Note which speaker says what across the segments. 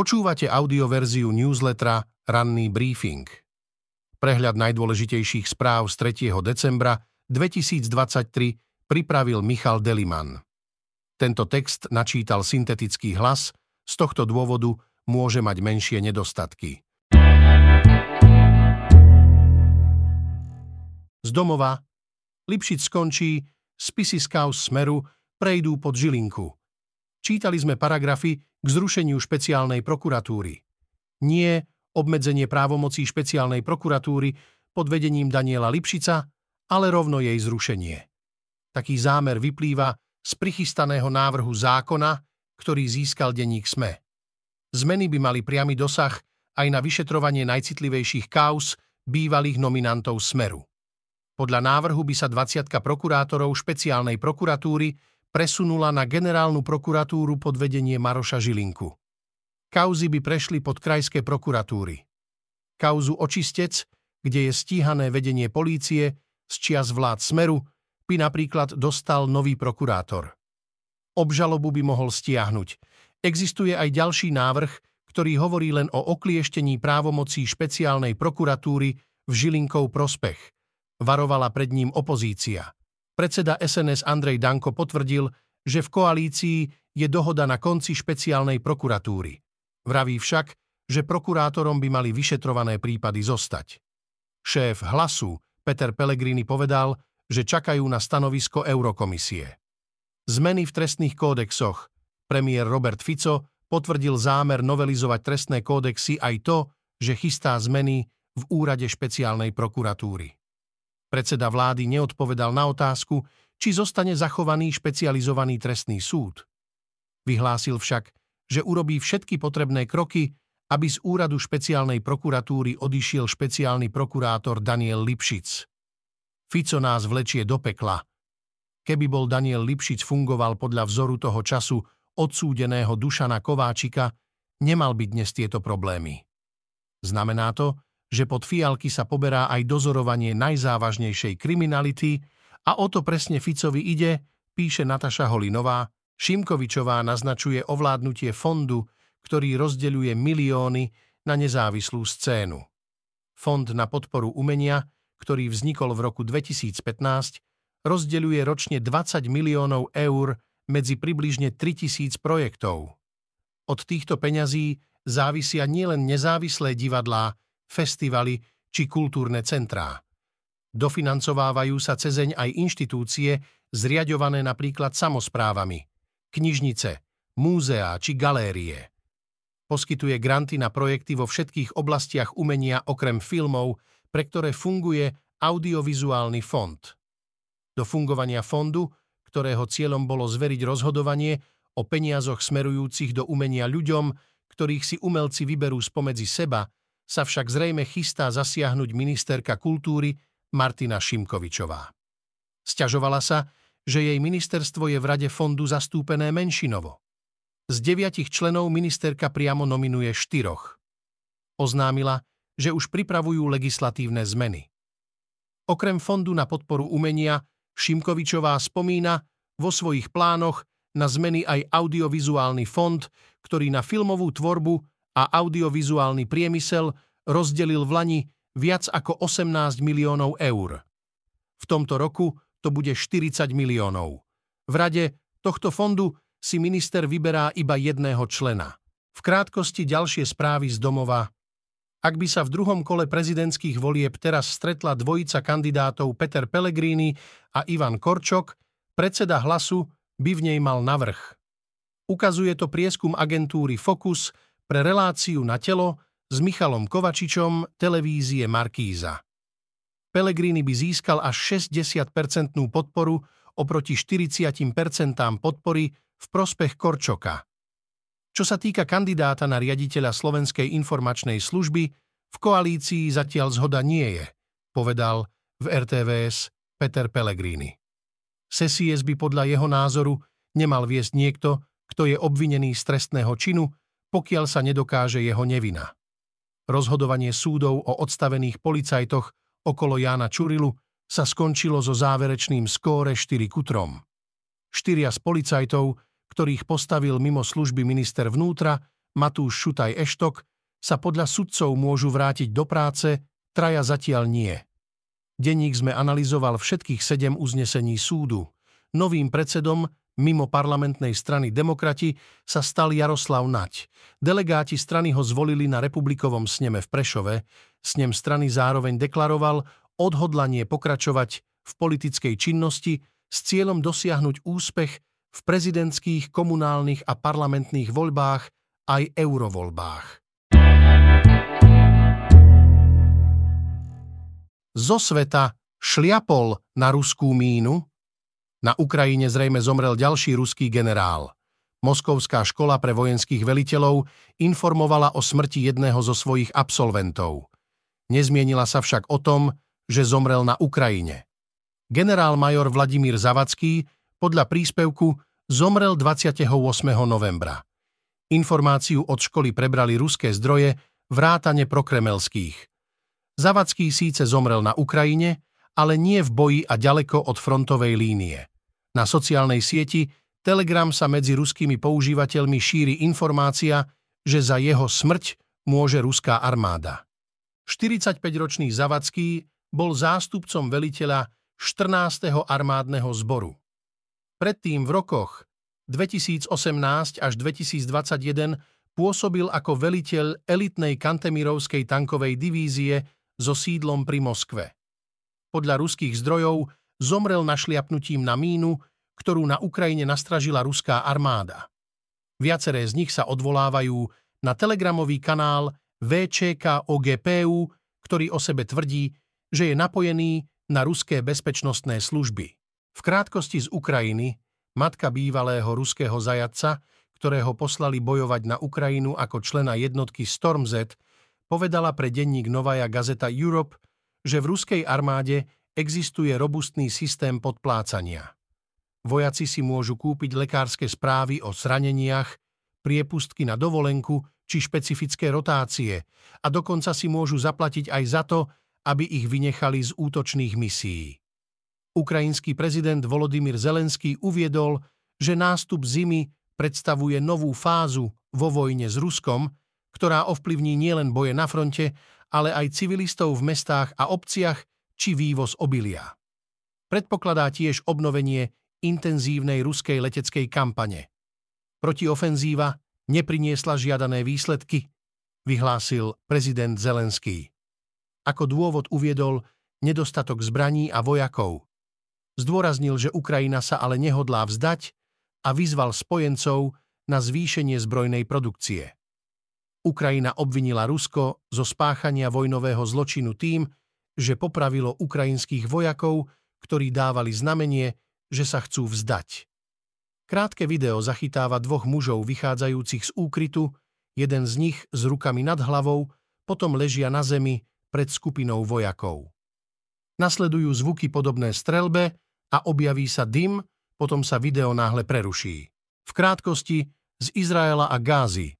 Speaker 1: Počúvate audioverziu newslettera Ranný briefing. Prehľad najdôležitejších správ z 3. decembra 2023 pripravil Michal Deliman. Tento text načítal syntetický hlas, z tohto dôvodu môže mať menšie nedostatky. Z domova Lipšic skončí, spisy z Smeru prejdú pod Žilinku. Čítali sme paragrafy k zrušeniu špeciálnej prokuratúry. Nie obmedzenie právomocí špeciálnej prokuratúry pod vedením Daniela Lipšica, ale rovno jej zrušenie. Taký zámer vyplýva z prichystaného návrhu zákona, ktorý získal denník SME. Zmeny by mali priamy dosah aj na vyšetrovanie najcitlivejších kauz bývalých nominantov Smeru. Podľa návrhu by sa 20 prokurátorov špeciálnej prokuratúry presunula na generálnu prokuratúru pod vedenie Maroša Žilinku. Kauzy by prešli pod krajské prokuratúry. Kauzu Očistec, kde je stíhané vedenie polície z čias vlád Smeru, by napríklad dostal nový prokurátor. Obžalobu by mohol stiahnuť. Existuje aj ďalší návrh, ktorý hovorí len o oklieštení právomocí špeciálnej prokuratúry v Žilinkov prospech. Varovala pred ním opozícia. Predseda SNS Andrej Danko potvrdil, že v koalícii je dohoda na konci špeciálnej prokuratúry. Vraví však, že prokurátorom by mali vyšetrované prípady zostať. Šéf hlasu Peter Pellegrini povedal, že čakajú na stanovisko Eurokomisie. Zmeny v trestných kódexoch. Premiér Robert Fico potvrdil zámer novelizovať trestné kódexy aj to, že chystá zmeny v úrade špeciálnej prokuratúry. Predseda vlády neodpovedal na otázku, či zostane zachovaný špecializovaný trestný súd. Vyhlásil však, že urobí všetky potrebné kroky, aby z úradu špeciálnej prokuratúry odišiel špeciálny prokurátor Daniel Lipšic. Fico nás vlečie do pekla. Keby bol Daniel Lipšic fungoval podľa vzoru toho času odsúdeného Dušana Kováčika, nemal by dnes tieto problémy. Znamená to, že pod fialky sa poberá aj dozorovanie najzávažnejšej kriminality a o to presne Ficovi ide, píše Nataša Holinová, Šimkovičová naznačuje ovládnutie fondu, ktorý rozdeľuje milióny na nezávislú scénu. Fond na podporu umenia, ktorý vznikol v roku 2015, rozdeľuje ročne 20 miliónov eur medzi približne 3000 projektov. Od týchto peňazí závisia nielen nezávislé divadlá, festivaly či kultúrne centrá. Dofinancovávajú sa cezeň aj inštitúcie, zriadované napríklad samozprávami, knižnice, múzeá či galérie. Poskytuje granty na projekty vo všetkých oblastiach umenia okrem filmov, pre ktoré funguje audiovizuálny fond. Do fungovania fondu, ktorého cieľom bolo zveriť rozhodovanie o peniazoch smerujúcich do umenia ľuďom, ktorých si umelci vyberú spomedzi seba, sa však zrejme chystá zasiahnuť ministerka kultúry Martina Šimkovičová. Sťažovala sa, že jej ministerstvo je v rade fondu zastúpené menšinovo. Z deviatich členov ministerka priamo nominuje štyroch. Oznámila, že už pripravujú legislatívne zmeny. Okrem fondu na podporu umenia Šimkovičová spomína vo svojich plánoch na zmeny aj audiovizuálny fond, ktorý na filmovú tvorbu a audiovizuálny priemysel rozdelil v Lani viac ako 18 miliónov eur. V tomto roku to bude 40 miliónov. V rade tohto fondu si minister vyberá iba jedného člena. V krátkosti ďalšie správy z domova. Ak by sa v druhom kole prezidentských volieb teraz stretla dvojica kandidátov Peter Pellegrini a Ivan Korčok, predseda hlasu by v nej mal navrh. Ukazuje to prieskum agentúry Focus, pre reláciu na telo s Michalom Kovačičom televízie Markíza. Pelegrini by získal až 60-percentnú podporu oproti 40% podpory v prospech Korčoka. Čo sa týka kandidáta na riaditeľa Slovenskej informačnej služby, v koalícii zatiaľ zhoda nie je, povedal v RTVS Peter Pellegrini. Sesies by podľa jeho názoru nemal viesť niekto, kto je obvinený z trestného činu pokiaľ sa nedokáže jeho nevina. Rozhodovanie súdov o odstavených policajtoch okolo Jána Čurilu sa skončilo so záverečným skóre 4 kutrom. Štyria z policajtov, ktorých postavil mimo služby minister vnútra, Matúš Šutaj Eštok sa podľa sudcov môžu vrátiť do práce, traja zatiaľ nie. Denník sme analyzoval všetkých sedem uznesení súdu. Novým predsedom mimo parlamentnej strany Demokrati sa stal Jaroslav Nať. Delegáti strany ho zvolili na republikovom sneme v Prešove. Snem strany zároveň deklaroval odhodlanie pokračovať v politickej činnosti s cieľom dosiahnuť úspech v prezidentských, komunálnych a parlamentných voľbách aj eurovoľbách. zo sveta šliapol na ruskú mínu? Na Ukrajine zrejme zomrel ďalší ruský generál. Moskovská škola pre vojenských veliteľov informovala o smrti jedného zo svojich absolventov. Nezmienila sa však o tom, že zomrel na Ukrajine. Generál major Vladimír Zavacký podľa príspevku zomrel 28. novembra. Informáciu od školy prebrali ruské zdroje vrátane prokremelských. Zavacký síce zomrel na Ukrajine, ale nie v boji a ďaleko od frontovej línie. Na sociálnej sieti Telegram sa medzi ruskými používateľmi šíri informácia, že za jeho smrť môže ruská armáda. 45-ročný Zavacký bol zástupcom veliteľa 14. armádneho zboru. Predtým v rokoch 2018 až 2021 pôsobil ako veliteľ elitnej Kantemirovskej tankovej divízie so sídlom pri Moskve. Podľa ruských zdrojov zomrel našliapnutím na mínu, ktorú na Ukrajine nastražila ruská armáda. Viaceré z nich sa odvolávajú na telegramový kanál VČK OGPU, ktorý o sebe tvrdí, že je napojený na ruské bezpečnostné služby. V krátkosti z Ukrajiny matka bývalého ruského zajatca, ktorého poslali bojovať na Ukrajinu ako člena jednotky Storm Z, povedala pre denník Novaja Gazeta Europe, že v ruskej armáde existuje robustný systém podplácania. Vojaci si môžu kúpiť lekárske správy o zraneniach, priepustky na dovolenku či špecifické rotácie a dokonca si môžu zaplatiť aj za to, aby ich vynechali z útočných misií. Ukrajinský prezident Volodymyr Zelenský uviedol, že nástup zimy predstavuje novú fázu vo vojne s Ruskom ktorá ovplyvní nielen boje na fronte, ale aj civilistov v mestách a obciach či vývoz obilia. Predpokladá tiež obnovenie intenzívnej ruskej leteckej kampane. Protiofenzíva nepriniesla žiadané výsledky, vyhlásil prezident Zelenský. Ako dôvod uviedol nedostatok zbraní a vojakov. Zdôraznil, že Ukrajina sa ale nehodlá vzdať a vyzval spojencov na zvýšenie zbrojnej produkcie. Ukrajina obvinila Rusko zo spáchania vojnového zločinu tým, že popravilo ukrajinských vojakov, ktorí dávali znamenie, že sa chcú vzdať. Krátke video zachytáva dvoch mužov vychádzajúcich z úkrytu, jeden z nich s rukami nad hlavou, potom ležia na zemi pred skupinou vojakov. Nasledujú zvuky podobné strelbe a objaví sa dym, potom sa video náhle preruší. V krátkosti z Izraela a Gázy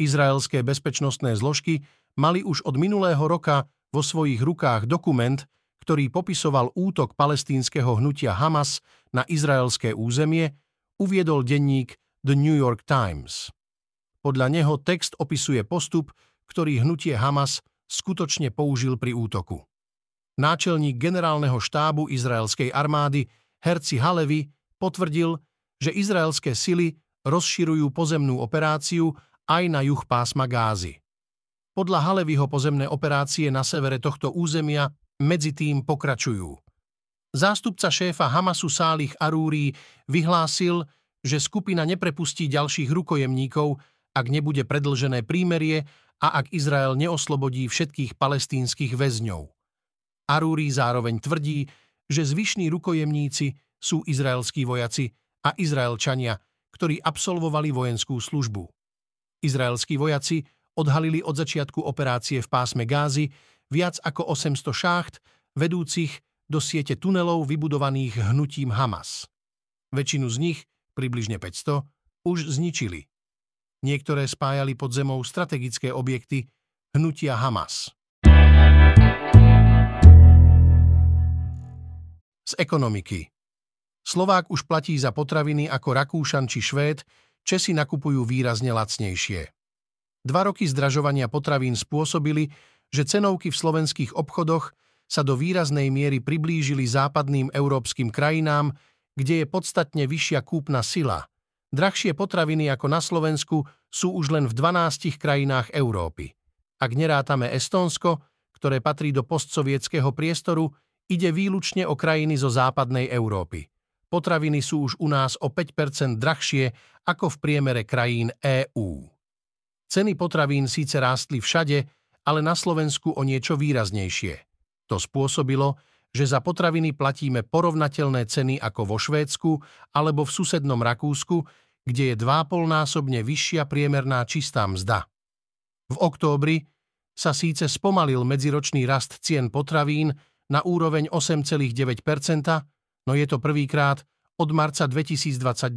Speaker 1: Izraelské bezpečnostné zložky mali už od minulého roka vo svojich rukách dokument, ktorý popisoval útok palestínskeho hnutia Hamas na izraelské územie, uviedol denník The New York Times. Podľa neho text opisuje postup, ktorý hnutie Hamas skutočne použil pri útoku. Náčelník generálneho štábu izraelskej armády Herci Halevi potvrdil, že izraelské sily rozširujú pozemnú operáciu aj na juh pásma Gázy. Podľa Halevyho pozemné operácie na severe tohto územia medzi tým pokračujú. Zástupca šéfa Hamasu Sálich Arúri vyhlásil, že skupina neprepustí ďalších rukojemníkov, ak nebude predlžené prímerie a ak Izrael neoslobodí všetkých palestínskych väzňov. Arúri zároveň tvrdí, že zvyšní rukojemníci sú izraelskí vojaci a Izraelčania, ktorí absolvovali vojenskú službu. Izraelskí vojaci odhalili od začiatku operácie v pásme Gázy viac ako 800 šácht, vedúcich do siete tunelov vybudovaných hnutím Hamas. Väčšinu z nich, približne 500, už zničili. Niektoré spájali pod zemou strategické objekty hnutia Hamas. Z ekonomiky Slovák už platí za potraviny ako Rakúšan či Švéd Česi nakupujú výrazne lacnejšie. Dva roky zdražovania potravín spôsobili, že cenovky v slovenských obchodoch sa do výraznej miery priblížili západným európskym krajinám, kde je podstatne vyššia kúpna sila. Drahšie potraviny ako na Slovensku sú už len v 12 krajinách Európy. Ak nerátame Estónsko, ktoré patrí do postsovietského priestoru, ide výlučne o krajiny zo západnej Európy. Potraviny sú už u nás o 5% drahšie ako v priemere krajín EÚ. Ceny potravín síce rástli všade, ale na Slovensku o niečo výraznejšie. To spôsobilo, že za potraviny platíme porovnateľné ceny ako vo Švédsku alebo v susednom Rakúsku, kde je 2,5-násobne vyššia priemerná čistá mzda. V októbri sa síce spomalil medziročný rast cien potravín na úroveň 8,9% no je to prvýkrát od marca 2022,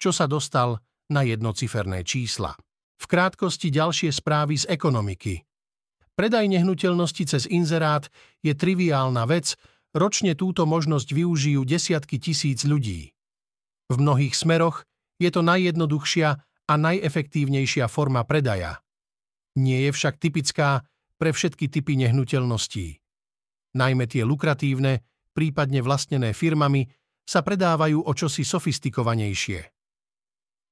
Speaker 1: čo sa dostal na jednociferné čísla. V krátkosti ďalšie správy z ekonomiky. Predaj nehnuteľnosti cez inzerát je triviálna vec, ročne túto možnosť využijú desiatky tisíc ľudí. V mnohých smeroch je to najjednoduchšia a najefektívnejšia forma predaja. Nie je však typická pre všetky typy nehnuteľností. Najmä tie lukratívne, prípadne vlastnené firmami, sa predávajú o čosi sofistikovanejšie.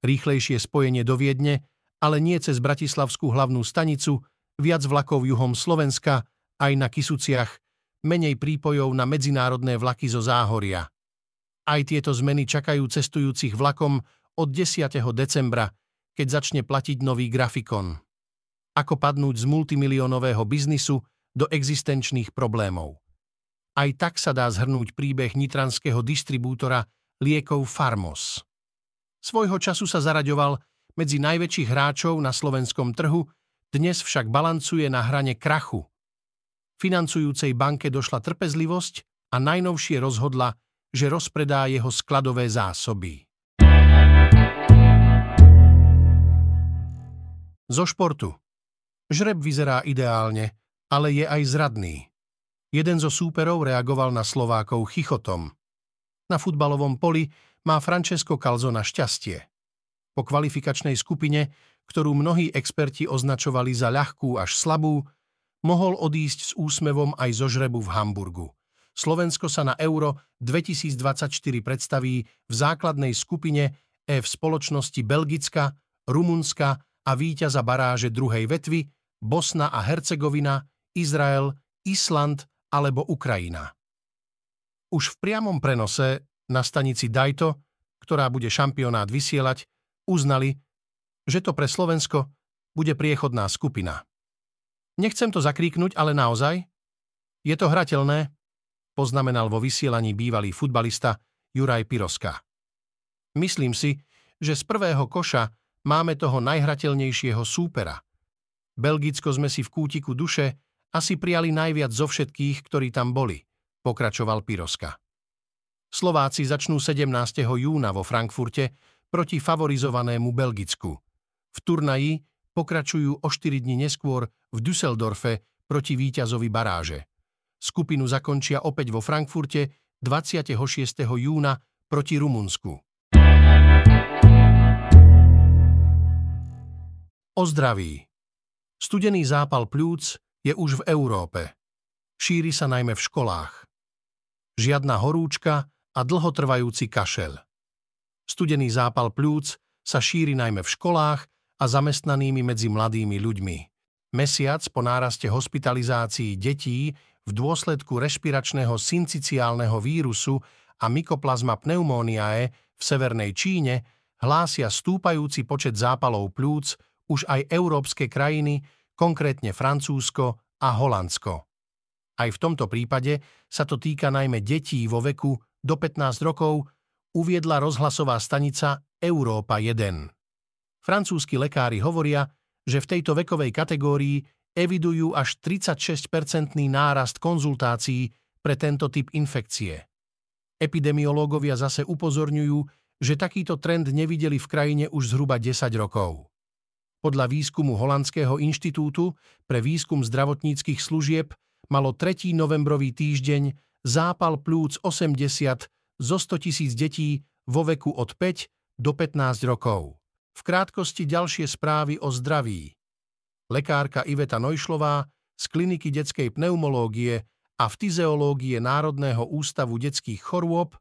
Speaker 1: Rýchlejšie spojenie do Viedne, ale nie cez Bratislavskú hlavnú stanicu, viac vlakov juhom Slovenska, aj na Kisuciach, menej prípojov na medzinárodné vlaky zo Záhoria. Aj tieto zmeny čakajú cestujúcich vlakom od 10. decembra, keď začne platiť nový grafikon. Ako padnúť z multimiliónového biznisu do existenčných problémov. Aj tak sa dá zhrnúť príbeh nitranského distribútora liekov Farmos. Svojho času sa zaraďoval medzi najväčších hráčov na slovenskom trhu, dnes však balancuje na hrane krachu. Financujúcej banke došla trpezlivosť a najnovšie rozhodla, že rozpredá jeho skladové zásoby. Zo športu. Žreb vyzerá ideálne, ale je aj zradný. Jeden zo súperov reagoval na Slovákov chichotom. Na futbalovom poli má Francesco Calzona šťastie. Po kvalifikačnej skupine, ktorú mnohí experti označovali za ľahkú až slabú, mohol odísť s úsmevom aj zo žrebu v Hamburgu. Slovensko sa na Euro 2024 predstaví v základnej skupine E v spoločnosti Belgicka, Rumunska a víťaza baráže druhej vetvy Bosna a Hercegovina, Izrael, Island alebo Ukrajina. Už v priamom prenose na stanici Dajto, ktorá bude šampionát vysielať, uznali, že to pre Slovensko bude priechodná skupina. Nechcem to zakríknuť, ale naozaj? Je to hrateľné? Poznamenal vo vysielaní bývalý futbalista Juraj Piroska. Myslím si, že z prvého koša máme toho najhrateľnejšieho súpera. Belgicko sme si v kútiku duše asi prijali najviac zo všetkých, ktorí tam boli, pokračoval Piroska. Slováci začnú 17. júna vo Frankfurte proti favorizovanému Belgicku. V turnaji pokračujú o 4 dní neskôr v Düsseldorfe proti víťazovi baráže. Skupinu zakončia opäť vo Frankfurte 26. júna proti Rumunsku. O zdraví. Studený zápal plúc je už v Európe. Šíri sa najmä v školách. Žiadna horúčka a dlhotrvajúci kašel. Studený zápal plúc sa šíri najmä v školách a zamestnanými medzi mladými ľuďmi. Mesiac po náraste hospitalizácií detí v dôsledku rešpiračného synciciálneho vírusu a mykoplazma pneumóniae v severnej Číne hlásia stúpajúci počet zápalov plúc už aj európske krajiny, konkrétne Francúzsko a Holandsko. Aj v tomto prípade sa to týka najmä detí vo veku do 15 rokov, uviedla rozhlasová stanica Európa 1. Francúzski lekári hovoria, že v tejto vekovej kategórii evidujú až 36-percentný nárast konzultácií pre tento typ infekcie. Epidemiológovia zase upozorňujú, že takýto trend nevideli v krajine už zhruba 10 rokov. Podľa výskumu Holandského inštitútu pre výskum zdravotníckých služieb malo 3. novembrový týždeň zápal plúc 80 zo 100 tisíc detí vo veku od 5 do 15 rokov. V krátkosti ďalšie správy o zdraví. Lekárka Iveta Nojšlová z kliniky detskej pneumológie a fyziológie Národného ústavu detských chorôb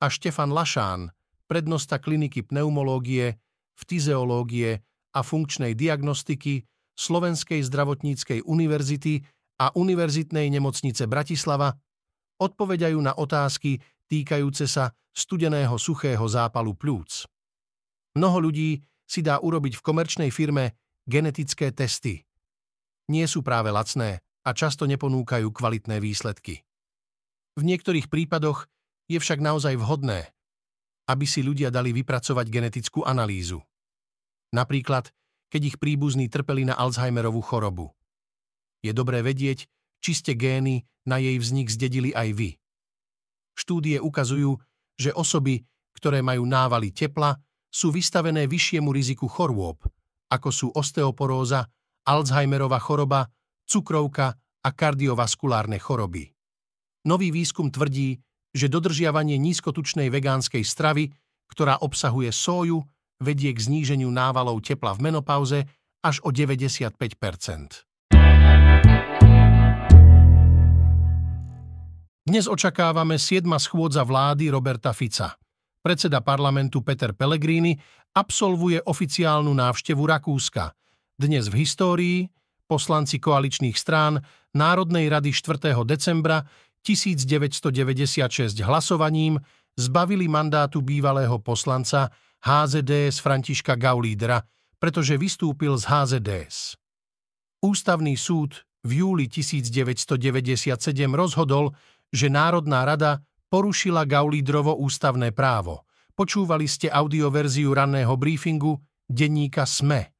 Speaker 1: a Štefan Lašán, prednosta kliniky pneumológie, fyziológie a funkčnej diagnostiky Slovenskej zdravotníckej univerzity a Univerzitnej nemocnice Bratislava, odpovedajú na otázky týkajúce sa studeného suchého zápalu plúc. Mnoho ľudí si dá urobiť v komerčnej firme genetické testy. Nie sú práve lacné a často neponúkajú kvalitné výsledky. V niektorých prípadoch je však naozaj vhodné, aby si ľudia dali vypracovať genetickú analýzu. Napríklad, keď ich príbuzní trpeli na Alzheimerovú chorobu. Je dobré vedieť, či ste gény na jej vznik zdedili aj vy. Štúdie ukazujú, že osoby, ktoré majú návaly tepla, sú vystavené vyššiemu riziku chorôb, ako sú osteoporóza, Alzheimerova choroba, cukrovka a kardiovaskulárne choroby. Nový výskum tvrdí, že dodržiavanie nízkotučnej vegánskej stravy, ktorá obsahuje sóju, vedie k zníženiu návalov tepla v menopauze až o 95 Dnes očakávame 7. schôdza vlády Roberta Fica. Predseda parlamentu Peter Pellegrini absolvuje oficiálnu návštevu Rakúska. Dnes v histórii poslanci koaličných strán Národnej rady 4. decembra 1996 hlasovaním zbavili mandátu bývalého poslanca HZDS Františka Gaulídera, pretože vystúpil z HZDS. Ústavný súd v júli 1997 rozhodol, že Národná rada porušila Gaulídrovo ústavné právo. Počúvali ste audioverziu ranného briefingu denníka SME.